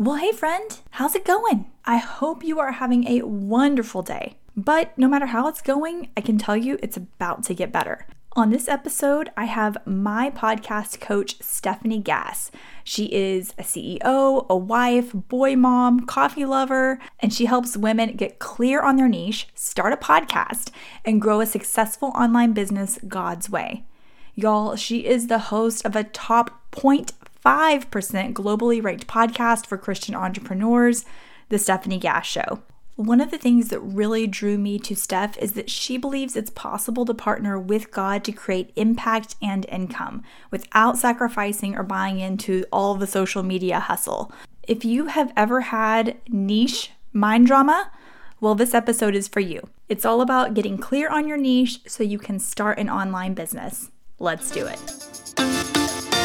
Well, hey, friend, how's it going? I hope you are having a wonderful day. But no matter how it's going, I can tell you it's about to get better. On this episode, I have my podcast coach, Stefanie Gass. She is a CEO, a wife, boy mom, coffee lover, and she helps women get clear on their niche, start a podcast, and grow a successful online business God's way. Y'all, she is the host of a top 0.5% globally ranked podcast for Christian entrepreneurs, The Stefanie Gass Show. One of the things that really drew me to Stef is that she believes it's possible to partner with God to create impact and income without sacrificing or buying into all the social media hustle. If you have ever had niche mind drama, well, this episode is for you. It's all about getting clear on your niche so you can start an online business. Let's do it.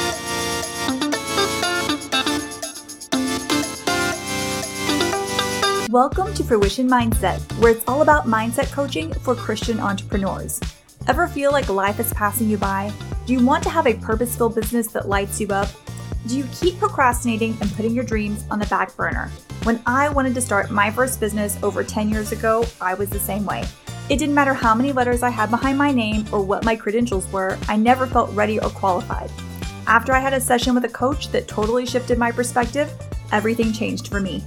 Welcome to Fruition Mindset, where it's all about mindset coaching for Christian entrepreneurs. Ever feel like life is passing you by? Do you want to have a purposeful business that lights you up? Do you keep procrastinating and putting your dreams on the back burner? When I wanted to start my first business over 10 years ago, I was the same way. It didn't matter how many letters I had behind my name or what my credentials were, I never felt ready or qualified. After I had a session with a coach that totally shifted my perspective, everything changed for me.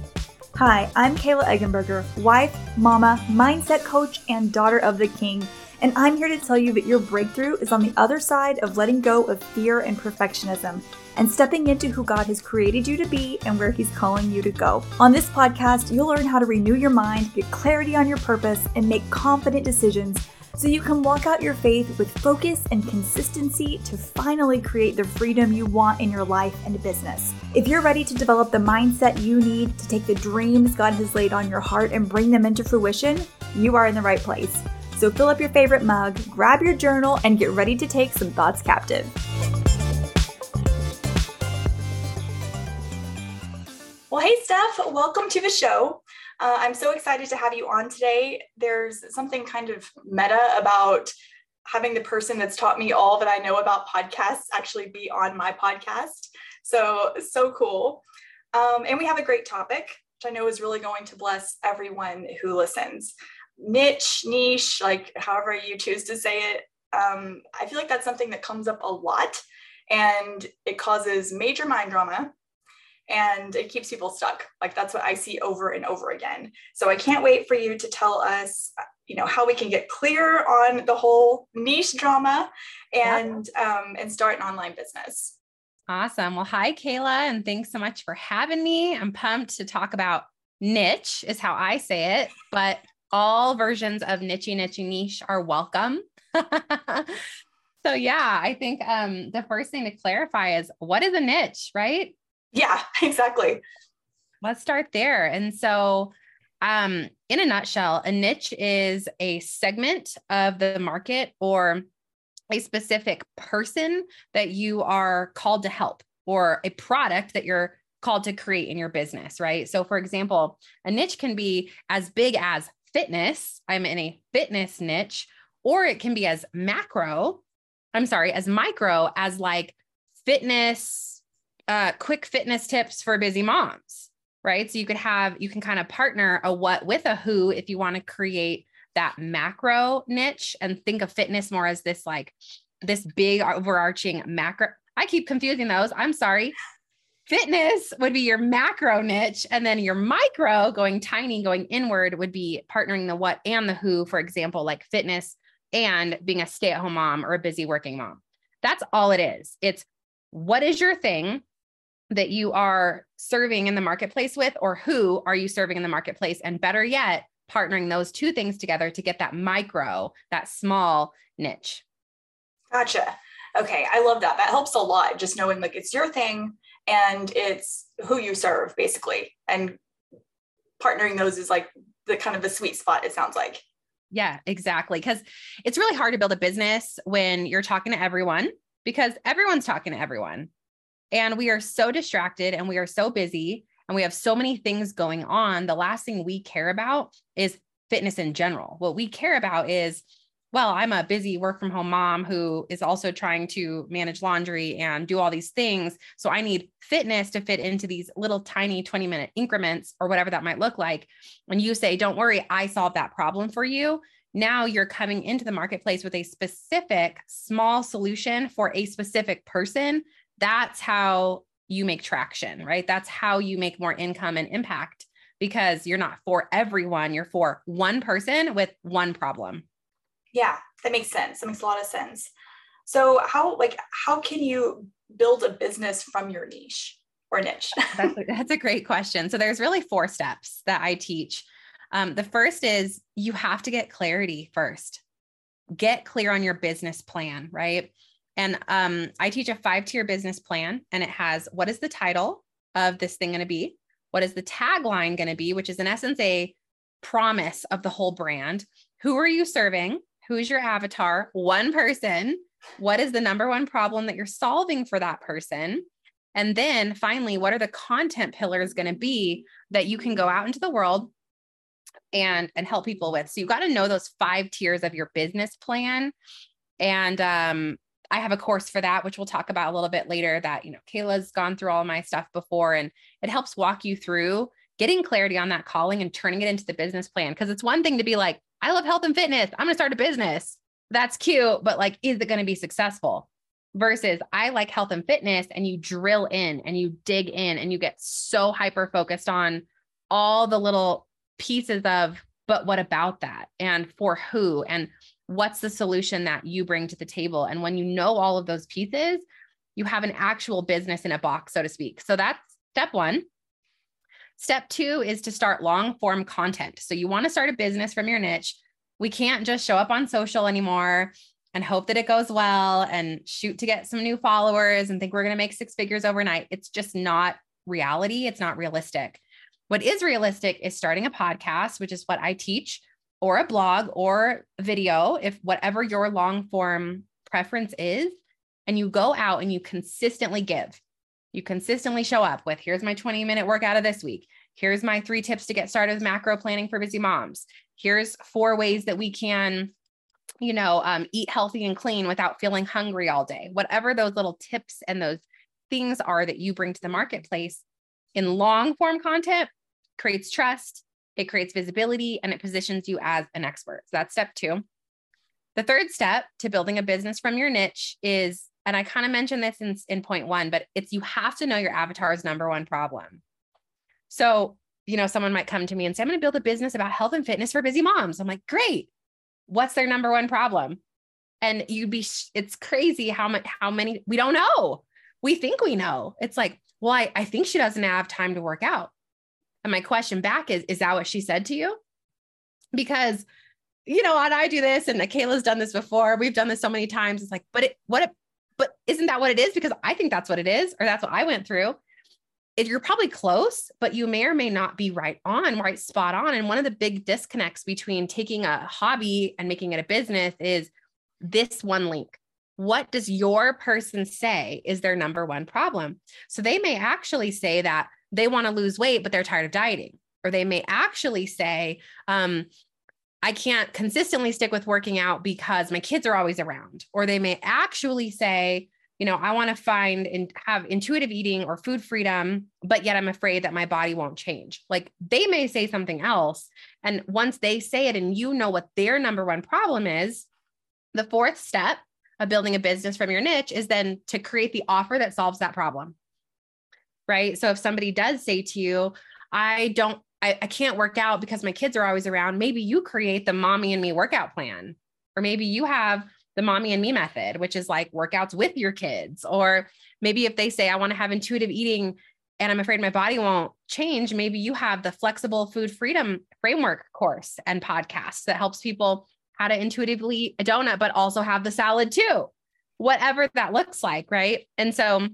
Hi, I'm Kayla Eggenberger, wife, mama, mindset coach, and daughter of the King, and I'm here to tell you that your breakthrough is on the other side of letting go of fear and perfectionism and stepping into who God has created you to be and where He's calling you to go. On this podcast, you'll learn how to renew your mind, get clarity on your purpose, and make confident decisions so you can walk out your faith with focus and consistency to finally create the freedom you want in your life and business. If you're ready to develop the mindset you need to take the dreams God has laid on your heart and bring them into fruition, you are in the right place. So fill up your favorite mug, grab your journal, and get ready to take some thoughts captive. Well, hey, Stef, welcome to the show. Uh, I'm so excited to have you on today. There's something kind of meta about having the person that's taught me all that I know about podcasts actually be on my podcast. So, so cool. Um, and we have a great topic, which I know is really going to bless everyone who listens. Niche, niche, like however you choose to say it. Um, I feel like that's something that comes up a lot and it causes major mind drama and it keeps people stuck. Like that's what I see over and over again. So I can't wait for you to tell us, you know, how we can get clear on the whole niche drama and yeah. um, and start an online business. Awesome. Well, hi Kayla, and thanks so much for having me. I'm pumped to talk about niche, is how I say it, but all versions of niche, niche, niche are welcome. so yeah, I think um, the first thing to clarify is what is a niche, right? Yeah, exactly. Let's start there. And so, um, in a nutshell, a niche is a segment of the market or a specific person that you are called to help or a product that you're called to create in your business, right? So, for example, a niche can be as big as fitness. I'm in a fitness niche, or it can be as macro, I'm sorry, as micro, as like fitness uh, quick fitness tips for busy moms, right? So you could have, you can kind of partner a what with a who if you want to create that macro niche and think of fitness more as this like this big overarching macro. I keep confusing those. I'm sorry. Fitness would be your macro niche, and then your micro, going tiny, going inward, would be partnering the what and the who, for example, like fitness and being a stay at home mom or a busy working mom. That's all it is. It's what is your thing? That you are serving in the marketplace with, or who are you serving in the marketplace? And better yet, partnering those two things together to get that micro, that small niche. Gotcha. Okay. I love that. That helps a lot. Just knowing like it's your thing and it's who you serve, basically. And partnering those is like the kind of the sweet spot, it sounds like. Yeah, exactly. Because it's really hard to build a business when you're talking to everyone because everyone's talking to everyone. And we are so distracted and we are so busy and we have so many things going on. The last thing we care about is fitness in general. What we care about is well, I'm a busy work from home mom who is also trying to manage laundry and do all these things. So I need fitness to fit into these little tiny 20 minute increments or whatever that might look like. When you say, don't worry, I solved that problem for you. Now you're coming into the marketplace with a specific small solution for a specific person. That's how you make traction, right? That's how you make more income and impact because you're not for everyone, you're for one person with one problem. Yeah, that makes sense. That makes a lot of sense. So how like how can you build a business from your niche or niche? that's, a, that's a great question. So there's really four steps that I teach. Um, the first is you have to get clarity first. Get clear on your business plan, right? And um, I teach a five tier business plan, and it has what is the title of this thing going to be? What is the tagline going to be, which is in essence a promise of the whole brand? Who are you serving? Who's your avatar? One person. What is the number one problem that you're solving for that person? And then finally, what are the content pillars going to be that you can go out into the world and and help people with? So you've got to know those five tiers of your business plan. And um, I have a course for that, which we'll talk about a little bit later. That you know, Kayla's gone through all my stuff before, and it helps walk you through getting clarity on that calling and turning it into the business plan. Because it's one thing to be like, I love health and fitness. I'm going to start a business. That's cute, but like, is it going to be successful? Versus I like health and fitness, and you drill in and you dig in and you get so hyper focused on all the little pieces of, but what about that? And for who? And what's the solution that you bring to the table? And when you know all of those pieces, you have an actual business in a box, so to speak. So that's step one. Step two is to start long form content. So you want to start a business from your niche. We can't just show up on social anymore and hope that it goes well and shoot to get some new followers and think we're going to make six figures overnight. It's just not reality. It's not realistic. What is realistic is starting a podcast, which is what I teach, or a blog or video, if whatever your long form preference is, and you go out and you consistently give. You consistently show up with here's my 20 minute workout of this week. Here's my three tips to get started with macro planning for busy moms. Here's four ways that we can, you know, um, eat healthy and clean without feeling hungry all day. Whatever those little tips and those things are that you bring to the marketplace in long form content creates trust, it creates visibility, and it positions you as an expert. So that's step two. The third step to building a business from your niche is and I kind of mentioned this in, in point one, but it's you have to know your avatar's number one problem. So, you know, someone might come to me and say, I'm going to build a business about health and fitness for busy moms. I'm like, great. What's their number one problem? And you'd be, it's crazy how much, how many, we don't know. We think we know. It's like, well, I, I think she doesn't have time to work out. And my question back is, is that what she said to you? Because you know, and I do this, and Kayla's done this before. We've done this so many times. It's like, but it, what, it, but isn't that what it is? Because I think that's what it is, or that's what I went through. If you're probably close, but you may or may not be right on, right spot on. And one of the big disconnects between taking a hobby and making it a business is this one link. What does your person say is their number one problem? So they may actually say that they want to lose weight, but they're tired of dieting. Or they may actually say, um, I can't consistently stick with working out because my kids are always around. Or they may actually say, you know, I want to find and have intuitive eating or food freedom, but yet I'm afraid that my body won't change. Like they may say something else. And once they say it and you know what their number one problem is, the fourth step of building a business from your niche is then to create the offer that solves that problem. Right. So if somebody does say to you, I don't I, I can't work out because my kids are always around. Maybe you create the mommy and me workout plan, or maybe you have the mommy and me method, which is like workouts with your kids. Or maybe if they say, I want to have intuitive eating and I'm afraid my body won't change, maybe you have the flexible food freedom framework course and podcast that helps people how to intuitively eat a donut, but also have the salad too, whatever that looks like. Right. And so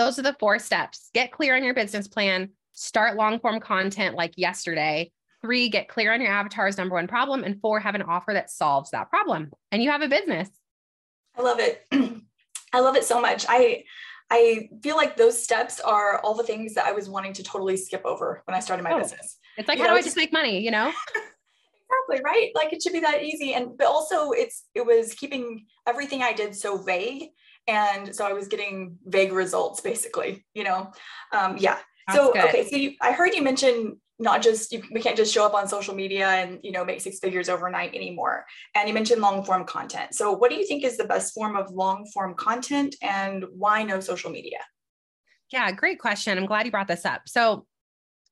those are the four steps get clear on your business plan, start long form content like yesterday. Three, get clear on your avatar's number one problem. And four, have an offer that solves that problem. And you have a business. I love it. I love it so much. I I feel like those steps are all the things that I was wanting to totally skip over when I started my oh, business. It's like, you how know, do I just make money, you know? exactly right like it should be that easy and but also it's it was keeping everything i did so vague and so i was getting vague results basically you know? Um yeah. That's so good. okay so you, i heard you mention not just you, we can't just show up on social media and you know make six figures overnight anymore. And you mentioned long form content. So what do you think is the best form of long form content and why no social media? Yeah great question. I'm glad you brought this up. So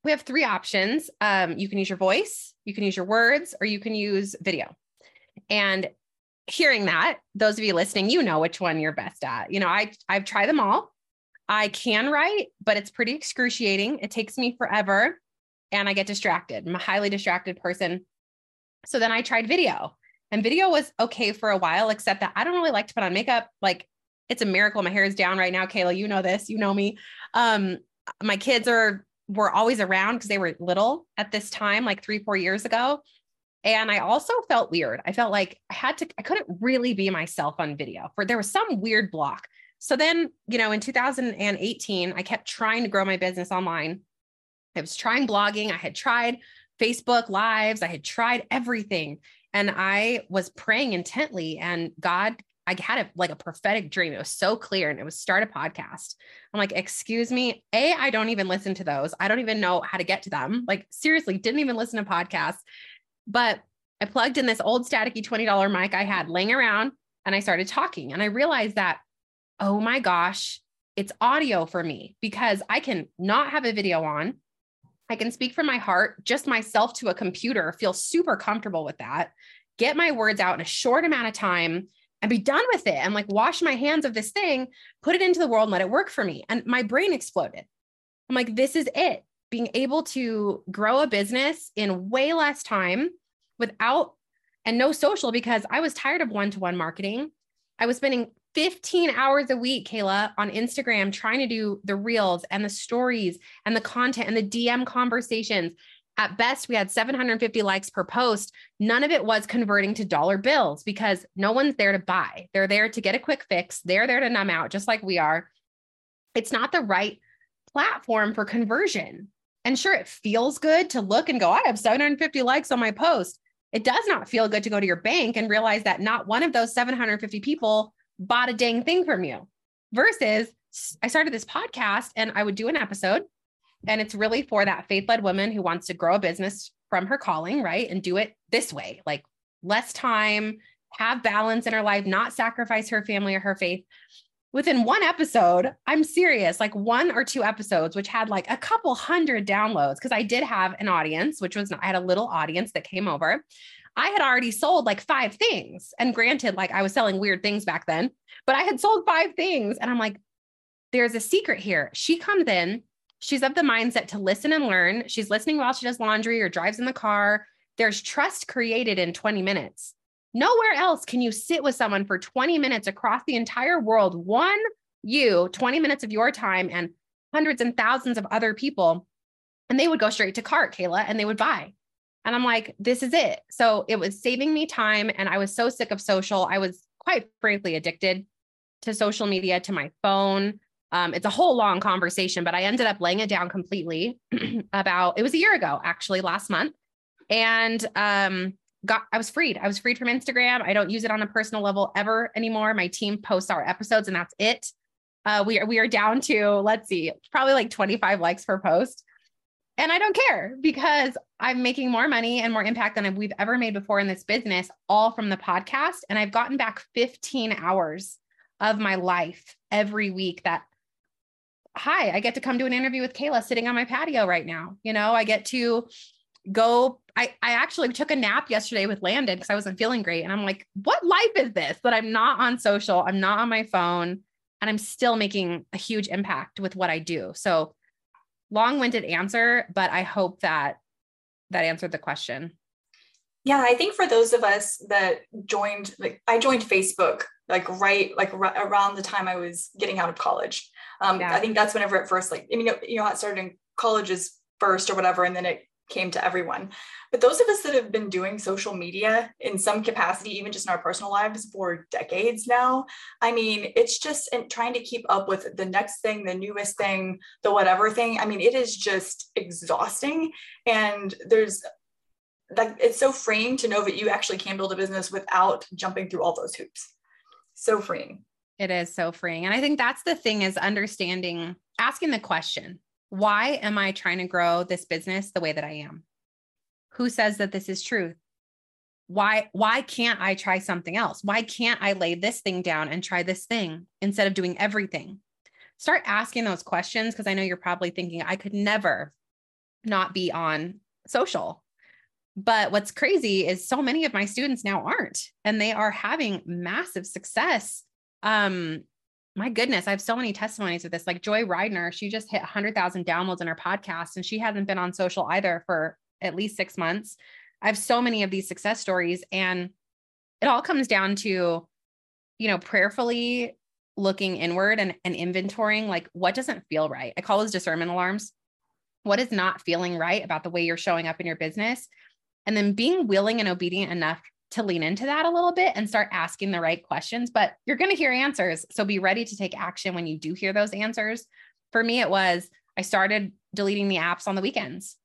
we have three options. Um, you can use your voice you can use your words or you can use video. And hearing that those of you listening you know which one you're best at you know i i've tried them all i can write but it's pretty excruciating it takes me forever and I get distracted. I'm a highly distracted person. So then I tried video, and video was okay for a while, except that I don't really like to put on makeup. Like it's a miracle. My hair is down right now. Kayla, you know this, you know me. Um, my kids are were always around because they were little at this time, like three, four years ago. And I also felt weird. I felt like I had to, I couldn't really be myself on video for there was some weird block. So then, you know, in 2018, I kept trying to grow my business online I was trying blogging. I had tried Facebook lives. I had tried everything. And I was praying intently and God, I had a, like a prophetic dream. It was so clear and it was start a podcast. I'm like, excuse me. A, I don't even listen to those. I don't even know how to get to them. Like seriously, didn't even listen to podcasts, but I plugged in this old staticky $20 mic I had laying around and I started talking and I realized that, oh my gosh, it's audio for me because I can not have a video on. I can speak from my heart, just myself to a computer, feel super comfortable with that, get my words out in a short amount of time and be done with it and like wash my hands of this thing, put it into the world and let it work for me. And my brain exploded. I'm like, this is it. Being able to grow a business in way less time without and no social because I was tired of one to one marketing. I was spending 15 hours a week, Kayla, on Instagram trying to do the reels and the stories and the content and the DM conversations. At best, we had 750 likes per post. None of it was converting to dollar bills because no one's there to buy. They're there to get a quick fix. They're there to numb out, just like we are. It's not the right platform for conversion. And sure, it feels good to look and go, I have 750 likes on my post. It does not feel good to go to your bank and realize that not one of those 750 people bought a dang thing from you versus I started this podcast and I would do an episode and it's really for that faith-led woman who wants to grow a business from her calling, right? And do it this way, like less time, have balance in her life, not sacrifice her family or her faith. Within one episode, I'm serious, like one or two episodes, which had like a couple hundred downloads, because I did have an audience, which was, I had a little audience that came over. I had already sold like five things. And granted, like I was selling weird things back then, but I had sold five things. And I'm like, there's a secret here. She comes in, she's of the mindset to listen and learn. She's listening while she does laundry or drives in the car. There's trust created in 20 minutes. Nowhere else can you sit with someone for 20 minutes across the entire world, one you, 20 minutes of your time, and hundreds and thousands of other people. And they would go straight to cart, Kayla, and they would buy. And I'm like, this is it. So it was saving me time. And I was so sick of social. I was quite frankly addicted to social media, to my phone. Um, it's a whole long conversation, but I ended up laying it down completely about it was a year ago, actually, last month. And um, got I was freed. I was freed from Instagram. I don't use it on a personal level ever anymore. My team posts our episodes and that's it. Uh, we are we are down to let's see, probably like 25 likes per post. And I don't care because I'm making more money and more impact than we've ever made before in this business, all from the podcast. And I've gotten back 15 hours of my life every week that, hi, I get to come do an interview with Kayla sitting on my patio right now. You know, I get to go. I, I actually took a nap yesterday with Landon because I wasn't feeling great. And I'm like, what life is this that I'm not on social? I'm not on my phone and I'm still making a huge impact with what I do. So long-winded answer, but I hope that that answered the question. Yeah, I think for those of us that joined, like I joined Facebook, like right, like around the time I was getting out of college. Um, yeah. I think that's whenever it first, like, I mean, you know, it started in colleges first or whatever, and then it came to everyone. But those of us that have been doing social media in some capacity, even just in our personal lives for decades now, I mean, it's just trying to keep up with the next thing, the newest thing, the whatever thing. I mean, it is just exhausting. And there's like it's so freeing to know that you actually can build a business without jumping through all those hoops. So freeing. It is so freeing. And I think that's the thing is understanding, asking the question, why am I trying to grow this business the way that I am? Who says that this is truth? Why why can't I try something else? Why can't I lay this thing down and try this thing instead of doing everything? Start asking those questions because I know you're probably thinking I could never not be on social. But what's crazy is so many of my students now aren't and they are having massive success um my goodness, I have so many testimonies of this. Like Joy Ridner, she just hit 100,000 downloads in her podcast, and she hasn't been on social either for at least six months. I have so many of these success stories, and it all comes down to, you know, prayerfully looking inward and, and inventorying like what doesn't feel right. I call those discernment alarms. What is not feeling right about the way you're showing up in your business? And then being willing and obedient enough to lean into that a little bit and start asking the right questions, but you're going to hear answers. So be ready to take action when you do hear those answers. For me, it was I started deleting the apps on the weekends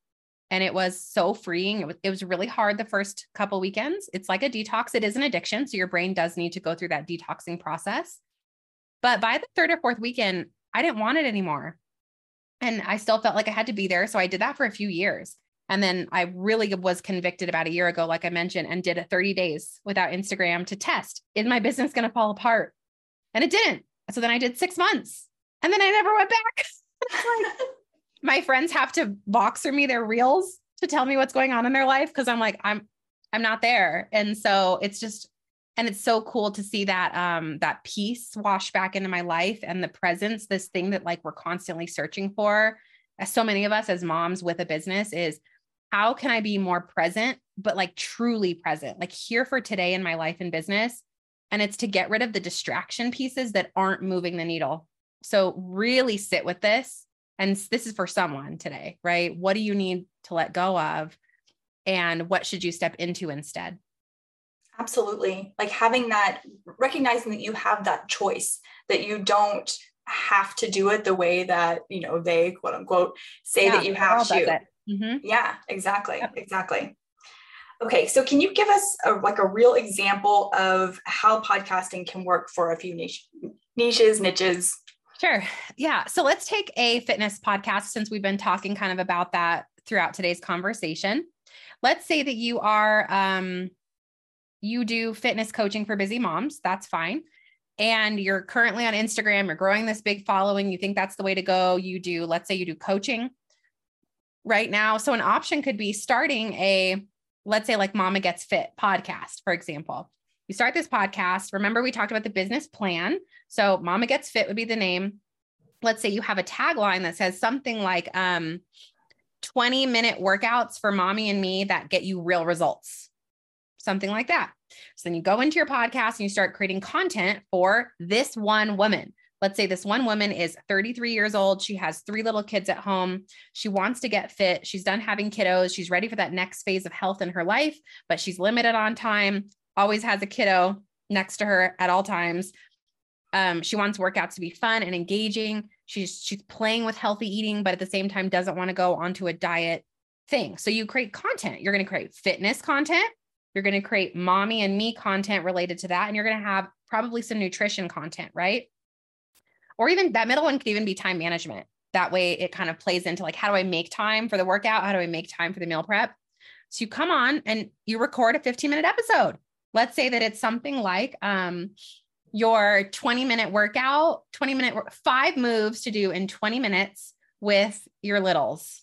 and it was so freeing. It was, it was really hard the first couple weekends. It's like a detox, it is an addiction. So your brain does need to go through that detoxing process. But by the third or fourth weekend, I didn't want it anymore. And I still felt like I had to be there. So I did that for a few years. And then I really was convicted about a year ago, like I mentioned, and did a 30 days without Instagram to test is my business going to fall apart? And it didn't. So then I did six months and then I never went back. like, my friends have to box through me their reels to tell me what's going on in their life because I'm like, I'm I'm not there. And so it's just and it's so cool to see that um that peace wash back into my life and the presence, this thing that like we're constantly searching for. As so many of us as moms with a business is how can I be more present, but like truly present, like here for today in my life and business? And it's to get rid of the distraction pieces that aren't moving the needle. So really sit with this. And this is for someone today, right? What do you need to let go of? And what should you step into instead? Absolutely. Like having that, recognizing that you have that choice, that you don't have to do it the way that, you know, they quote unquote say yeah, that you have to. Mm-hmm. Yeah, exactly. Yep. Exactly. Okay, so can you give us a, like a real example of how podcasting can work for a few niche, niches, niches? Sure. Yeah. So let's take a fitness podcast since we've been talking kind of about that throughout today's conversation. Let's say that you are um, you do fitness coaching for busy moms. That's fine. And you're currently on Instagram, you're growing this big following, you think that's the way to go. You do, let's say you do coaching right now. So an option could be starting a, let's say like Mama Gets Fit podcast, for example. You start this podcast. Remember, we talked about the business plan. So Mama Gets Fit would be the name. Let's say you have a tagline that says something like um, 20 minute workouts for mommy and me that get you real results, something like that. So then you go into your podcast and you start creating content for this one woman let's say this one woman is 33 years old. She has three little kids at home. She wants to get fit. She's done having kiddos. She's ready for that next phase of health in her life, but she's limited on time, always has a kiddo next to her at all times. Um, she wants workouts to be fun and engaging. She's she's playing with healthy eating, but at the same time doesn't want to go onto a diet thing. So you create content. You're going to create fitness content. You're going to create mommy and me content related to that. And you're going to have probably some nutrition content, right? Or even that middle one could even be time management. That way it kind of plays into like, how do I make time for the workout? How do I make time for the meal prep? So you come on and you record a 15 minute episode. Let's say that it's something like um, your 20 minute workout, 20 minute, five moves to do in 20 minutes with your littles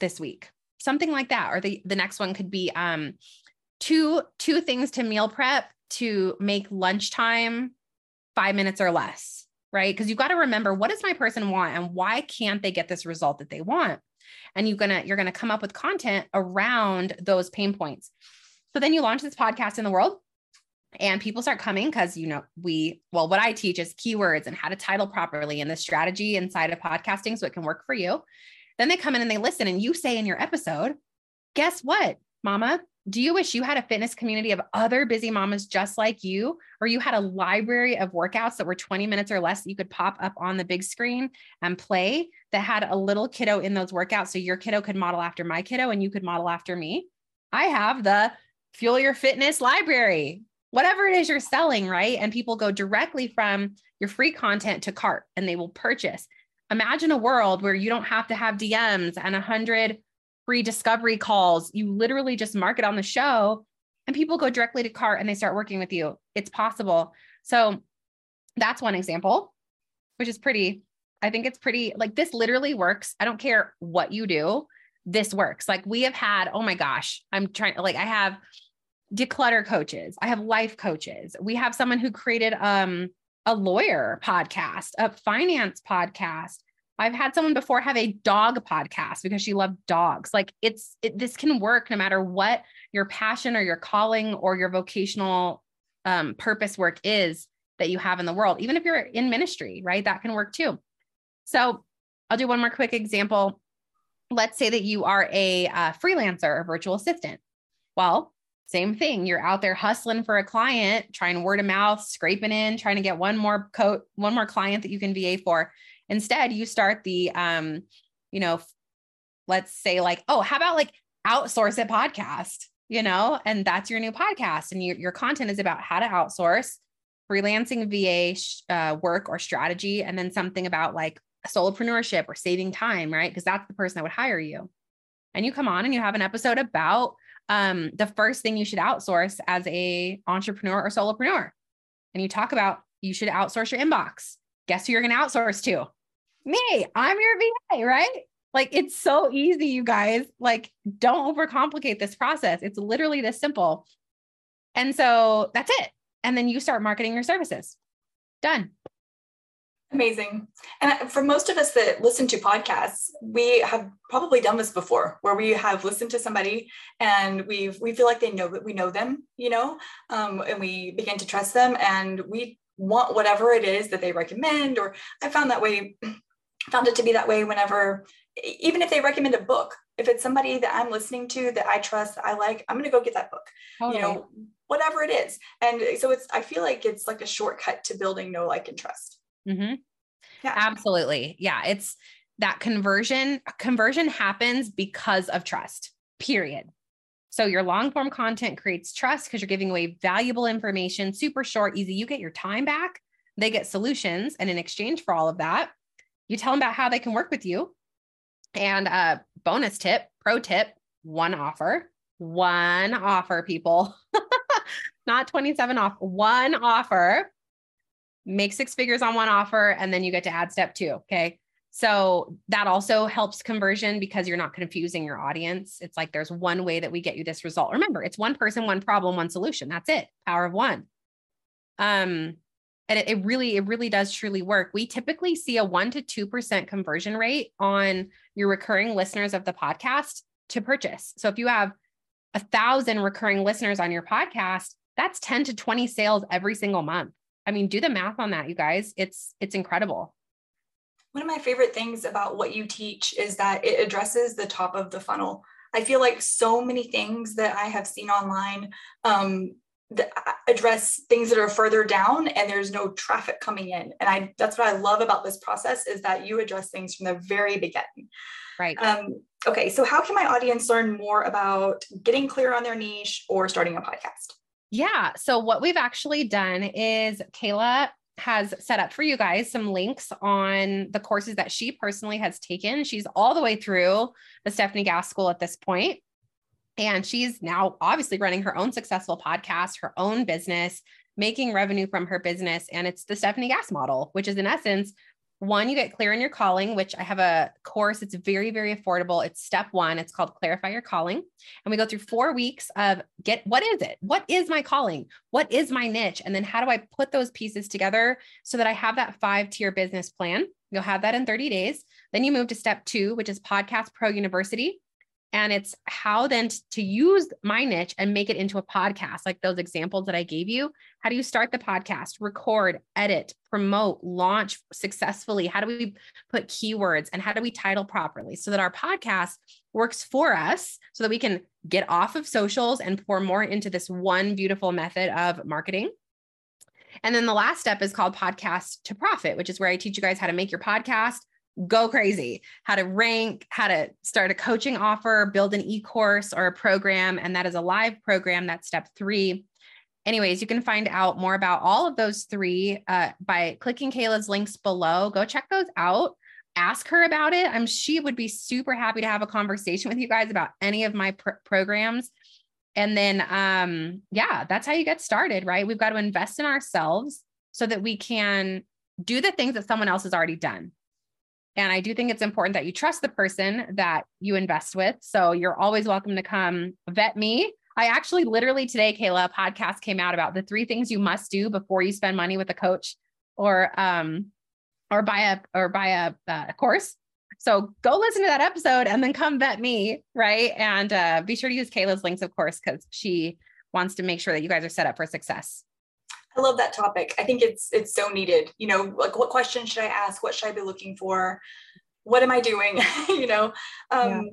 this week, something like that. Or the, the next one could be um, two, two things to meal prep to make lunchtime five minutes or less right? Because you've got to remember what does my person want and why can't they get this result that they want? And you're gonna you're gonna come up with content around those pain points. So then you launch this podcast in the world and people start coming because you know we well what i teach is keywords and how to title properly and the strategy inside of podcasting so it can work for you then they come in and they listen and you say in your episode guess what mama do you wish you had a fitness community of other busy mamas just like you, or you had a library of workouts that were 20 minutes or less that you could pop up on the big screen and play that had a little kiddo in those workouts? So your kiddo could model after my kiddo and you could model after me. I have the fuel your fitness library, whatever it is you're selling, right? And people go directly from your free content to cart and they will purchase. Imagine a world where you don't have to have DMs and a hundred free discovery calls. You literally just mark it on the show and people go directly to cart and they start working with you. It's possible. So that's one example, which is pretty, I think it's pretty like this literally works. I don't care what you do. This works. Like we have had, oh my gosh, I'm trying, like I have declutter coaches, I have life coaches. We have someone who created um a lawyer podcast, a finance podcast. I've had someone before have a dog podcast because she loved dogs. Like it's it, this can work no matter what your passion or your calling or your vocational um, purpose work is that you have in the world. Even if you're in ministry, right? That can work too. So I'll do one more quick example. Let's say that you are a uh, freelancer or virtual assistant. Well, same thing. You're out there hustling for a client, trying word of mouth, scraping in, trying to get one more coat, one more client that you can VA for. Instead, you start the, um, you know, let's say like, oh, how about like outsource it podcast, you know, and that's your new podcast. And your, your content is about how to outsource freelancing VA uh, work or strategy, and then something about like solopreneurship or saving time, right? Because that's the person that would hire you. And you come on and you have an episode about um, the first thing you should outsource as a entrepreneur or solopreneur. And you talk about you should outsource your inbox. Guess who you're going to outsource to? Me. I'm your VA, right? Like it's so easy, you guys. Like don't overcomplicate this process. It's literally this simple. And so that's it. And then you start marketing your services. Done. Amazing. And for most of us that listen to podcasts, we have probably done this before where we have listened to somebody and we've we feel like they know that we know them, you know, um, and we begin to trust them and we want whatever it is that they recommend. Or I found that way, found it to be that way whenever, even if they recommend a book, if it's somebody that I'm listening to that I trust, that I like, I'm going to go get that book, you know, whatever it is. And so it's, I feel like it's like a shortcut to building no like, and trust. Mm-hmm. Yeah. Absolutely. Yeah. It's that conversion. Conversion happens because of trust, period. So your long form content creates trust because you're giving away valuable information, super short, easy. You get your time back, they get solutions. And in exchange for all of that, you tell them about how they can work with you. And a bonus tip, pro tip, one offer, one offer, people, not 27 off, one offer make six figures on one offer, and then you get to add step two. Okay. So that also helps conversion because you're not confusing your audience. It's like there's one way that we get you this result. Remember, it's one person, one problem, one solution. That's it. Power of one. Um, and it, it really, it really does truly work. We typically see a one to two percent conversion rate on your recurring listeners of the podcast to purchase. So if you have a thousand recurring listeners on your podcast, that's 10 to 20 sales every single month. I mean, do the math on that, you guys. It's it's incredible. One of my favorite things about what you teach is that it addresses the top of the funnel. I feel like so many things that I have seen online um, address things that are further down and there's no traffic coming in. And I that's what I love about this process is that you address things from the very beginning. Right. Um, okay, so how can my audience learn more about getting clear on their niche or starting a podcast? Yeah. So, what we've actually done is Kayla has set up for you guys some links on the courses that she personally has taken. She's all the way through the Stefanie Gass School at this point, And she's now obviously running her own successful podcast, her own business, making revenue from her business. And it's the Stefanie Gass model, which is in essence one, you get clear on your calling, which I have a course. It's very, very affordable. It's step one. It's called Clarify Your Calling. And we go through four weeks of get what is it? What is my calling? What is my niche? And then how do I put those pieces together so that I have that five tier business plan? You'll have that in 30 days. Then you move to step two, which is Podcast Pro University. And it's how then to use my niche and make it into a podcast, like those examples that I gave you. How do you start the podcast, record, edit, promote, launch successfully? How do we put keywords and how do we title properly so that our podcast works for us so that we can get off of socials and pour more into this one beautiful method of marketing? And then the last step is called podcast to profit, which is where I teach you guys how to make your podcast go crazy, how to rank, how to start a coaching offer, build an e course or a program. And that is a live program. That's step three. Anyways, you can find out more about all of those three uh, by clicking Kayla's links below. Go check those out. Ask her about it. I'm she would be super happy to have a conversation with you guys about any of my pr- programs. And then, um, yeah, that's how you get started, right? We've got to invest in ourselves so that we can do the things that someone else has already done. And I do think it's important that you trust the person that you invest with. So you're always welcome to come vet me. I actually literally today, Kayla, podcast came out about the three things you must do before you spend money with a coach or um or buy a or buy a, uh, course. So go listen to that episode and then come vet me, right? And uh, be sure to use Kayla's links, of course, because she wants to make sure that you guys are set up for success. I love that topic. I think it's it's so needed. You know, like what questions should I ask? What should I be looking for? What am I doing? you know, um,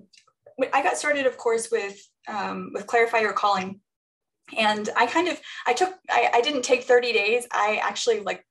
yeah. I got started, of course, with um, with clarify your calling, and I kind of I took I, I didn't take 30 days. I actually like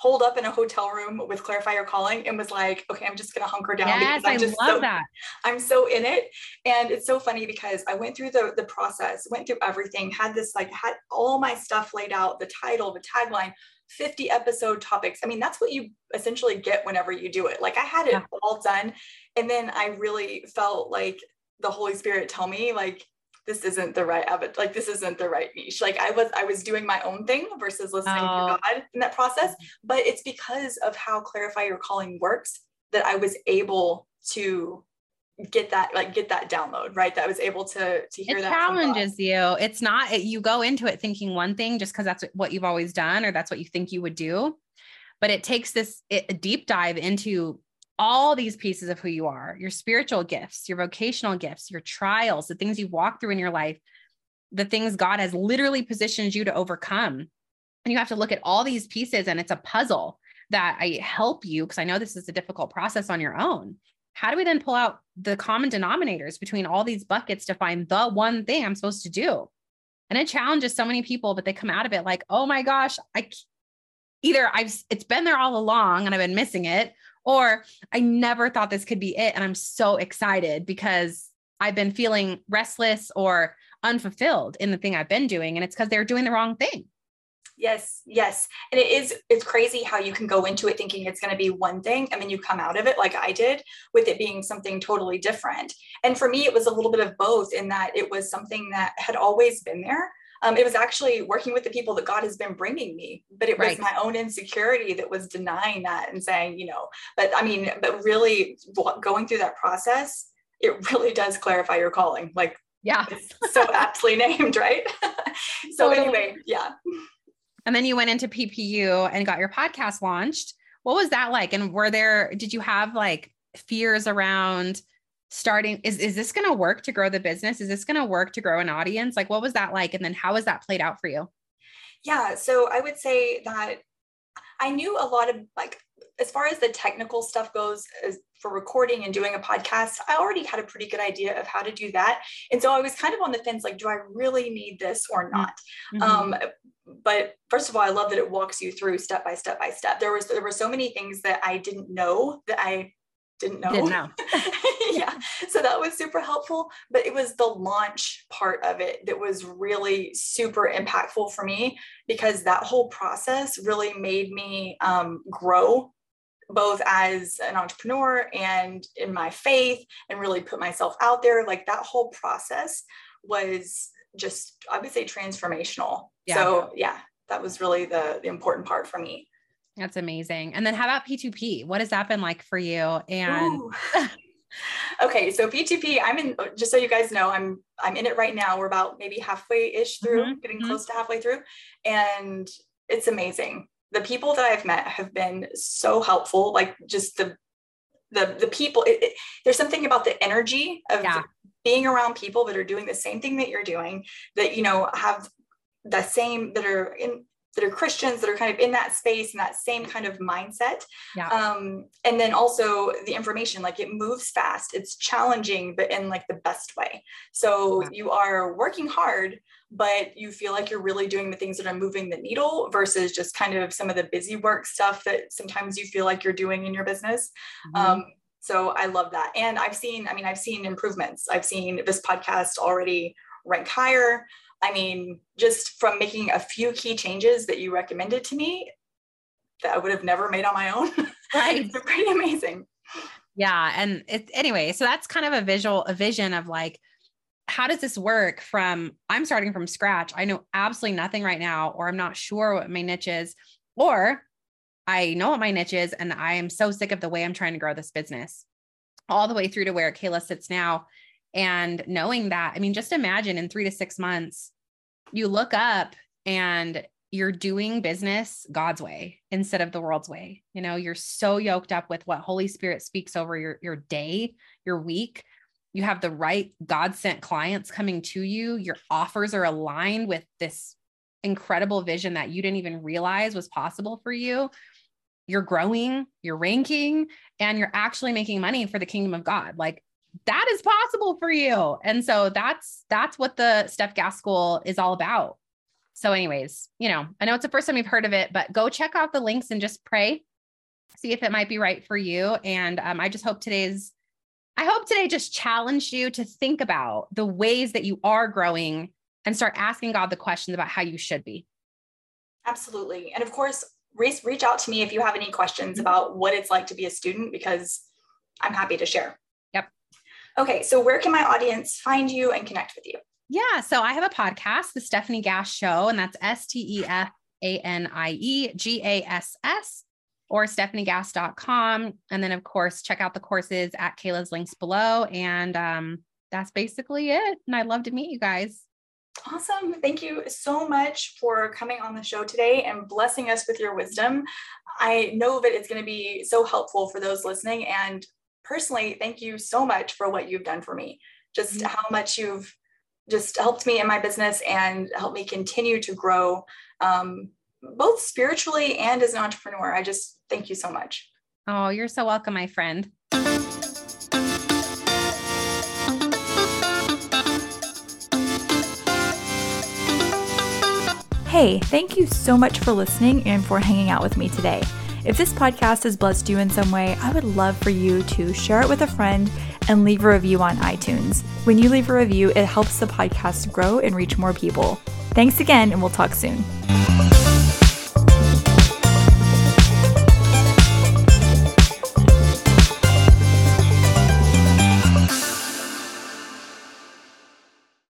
holed up in a hotel room with Clarify Your Calling and was like, okay, I'm just gonna hunker down yes, because I'm I just love so, that. I'm so in it. And it's so funny because I went through the, the process, went through everything, had this like had all my stuff laid out, the title, the tagline, 50 episode topics. I mean, that's what you essentially get whenever you do it. Like I had it yeah. all done. And then I really felt like the Holy Spirit tell me, like, this isn't the right like this isn't the right niche. Like i was i was doing my own thing versus listening oh. to god in that process but it's because of how clarify your calling works that i was able to get that like get that download right? That i was able to to hear it that challenges you. It's not you go into it thinking one thing just because that's what you've always done or that's what you think you would do but it takes this it, a deep dive into all these pieces of who you are your spiritual gifts, your vocational gifts, your trials, the things you've walked through in your life, the things God has literally positioned you to overcome. And you have to look at all these pieces, and it's a puzzle that I help you because I know this is a difficult process on your own. How do we then pull out the common denominators between all these buckets to find the one thing I'm supposed to do? And it challenges so many people, but they come out of it like, oh my gosh, I either I've it's been there all along and I've been missing it, or I never thought this could be it. And I'm so excited because I've been feeling restless or unfulfilled in the thing I've been doing. And it's because they're doing the wrong thing. Yes, yes. And it is, it's crazy how you can go into it thinking it's going to be one thing and then you come out of it like I did with it being something totally different. And for me, it was a little bit of both in that it was something that had always been there, um, it was actually working with the people that God has been bringing me, but it was right. my own insecurity that was denying that and saying, you know, but I mean, but really going through that process, it really does clarify your calling. Like, yeah, so aptly named, right? so totally. anyway, yeah. And then you went into PPU and got your podcast launched. What was that like? And were there, did you have like fears around starting is is this going to work to grow the business? Is this going to work to grow an audience? Like what was that like? And then how has that played out for you? Yeah so i would say that i knew a lot of like as far as the technical stuff goes as for recording and doing a podcast i already had a pretty good idea of how to do that. And so i was kind of on the fence like do i really need this or not? Mm-hmm. um, but first of all i love that it walks you through step by step by step. There was there were so many things that i didn't know that i didn't know. Didn't know. yeah. So that was super helpful. But it was the launch part of it that was really super impactful for me because that whole process really made me um, grow both as an entrepreneur and in my faith and really put myself out there. Like that whole process was just, I would say, transformational. Yeah. So, yeah, that was really the, the important part for me. That's amazing. And then how about P2P? What has that been like for you? And okay, so P2P, I'm in just so you guys know, I'm I'm in it right now. We're about maybe halfway ish through, mm-hmm. getting mm-hmm. close to halfway through. And it's amazing. The people that I've met have been so helpful. Like just the the the people, it, it, there's something about the energy of yeah. being around people that are doing the same thing that you're doing, that you know have the same that are in that are Christians that are kind of in that space and that same kind of mindset. Yeah. Um, and then also the information, like it moves fast, it's challenging, but in like the best way. So you are working hard, but you feel like you're really doing the things that are moving the needle versus just kind of some of the busy work stuff that sometimes you feel like you're doing in your business. Mm-hmm. Um, so I love that. And I've seen, I mean, I've seen improvements. I've seen this podcast already rank higher. I mean, just from making a few key changes that you recommended to me that I would have never made on my own. Right. it's pretty amazing. Yeah. And it, anyway, so that's kind of a visual, a vision of like, how does this work from I'm starting from scratch? I know absolutely nothing right now, or I'm not sure what my niche is, or I know what my niche is, and I am so sick of the way I'm trying to grow this business, all the way through to where Kayla sits now and knowing that, I mean, just imagine in three to six months, you look up and you're doing business God's way instead of the world's way. You know, you're so yoked up with what Holy Spirit speaks over your, your day, your week. You have the right God sent clients coming to you. Your offers are aligned with this incredible vision that you didn't even realize was possible for you. You're growing, you're ranking, and you're actually making money for the kingdom of God. Like that is possible for you. And so that's that's what the Steph Gaskell is all about. So, anyways, you know, I know it's the first time you've heard of it, but go check out the links and just pray, see if it might be right for you. And um, I just hope today's, I hope today just challenged you to think about the ways that you are growing and start asking God the questions about how you should be. Absolutely. And of course, reach, reach out to me if you have any questions mm-hmm. about what it's like to be a student, because I'm happy to share. Okay, so where can my audience find you and connect with you? Yeah, so I have a podcast, The Stefanie Gass Show, and that's S T E F A N I E G A S S or stefaniegass.com. And then, of course, check out the courses at Kayla's links below. And um, that's basically it. And I'd love to meet you guys. Awesome. Thank you so much for coming on the show today and blessing us with your wisdom. I know that it's going to be so helpful for those listening. And personally, thank you so much for what you've done for me. Just mm-hmm. how much you've just helped me in my business and helped me continue to grow, um, both spiritually and as an entrepreneur. I just thank you so much. Oh, you're so welcome, my friend. Hey, thank you so much for listening and for hanging out with me today. If this podcast has blessed you in some way, I would love for you to share it with a friend and leave a review on iTunes. When you leave a review, it helps the podcast grow and reach more people. Thanks again, and we'll talk soon.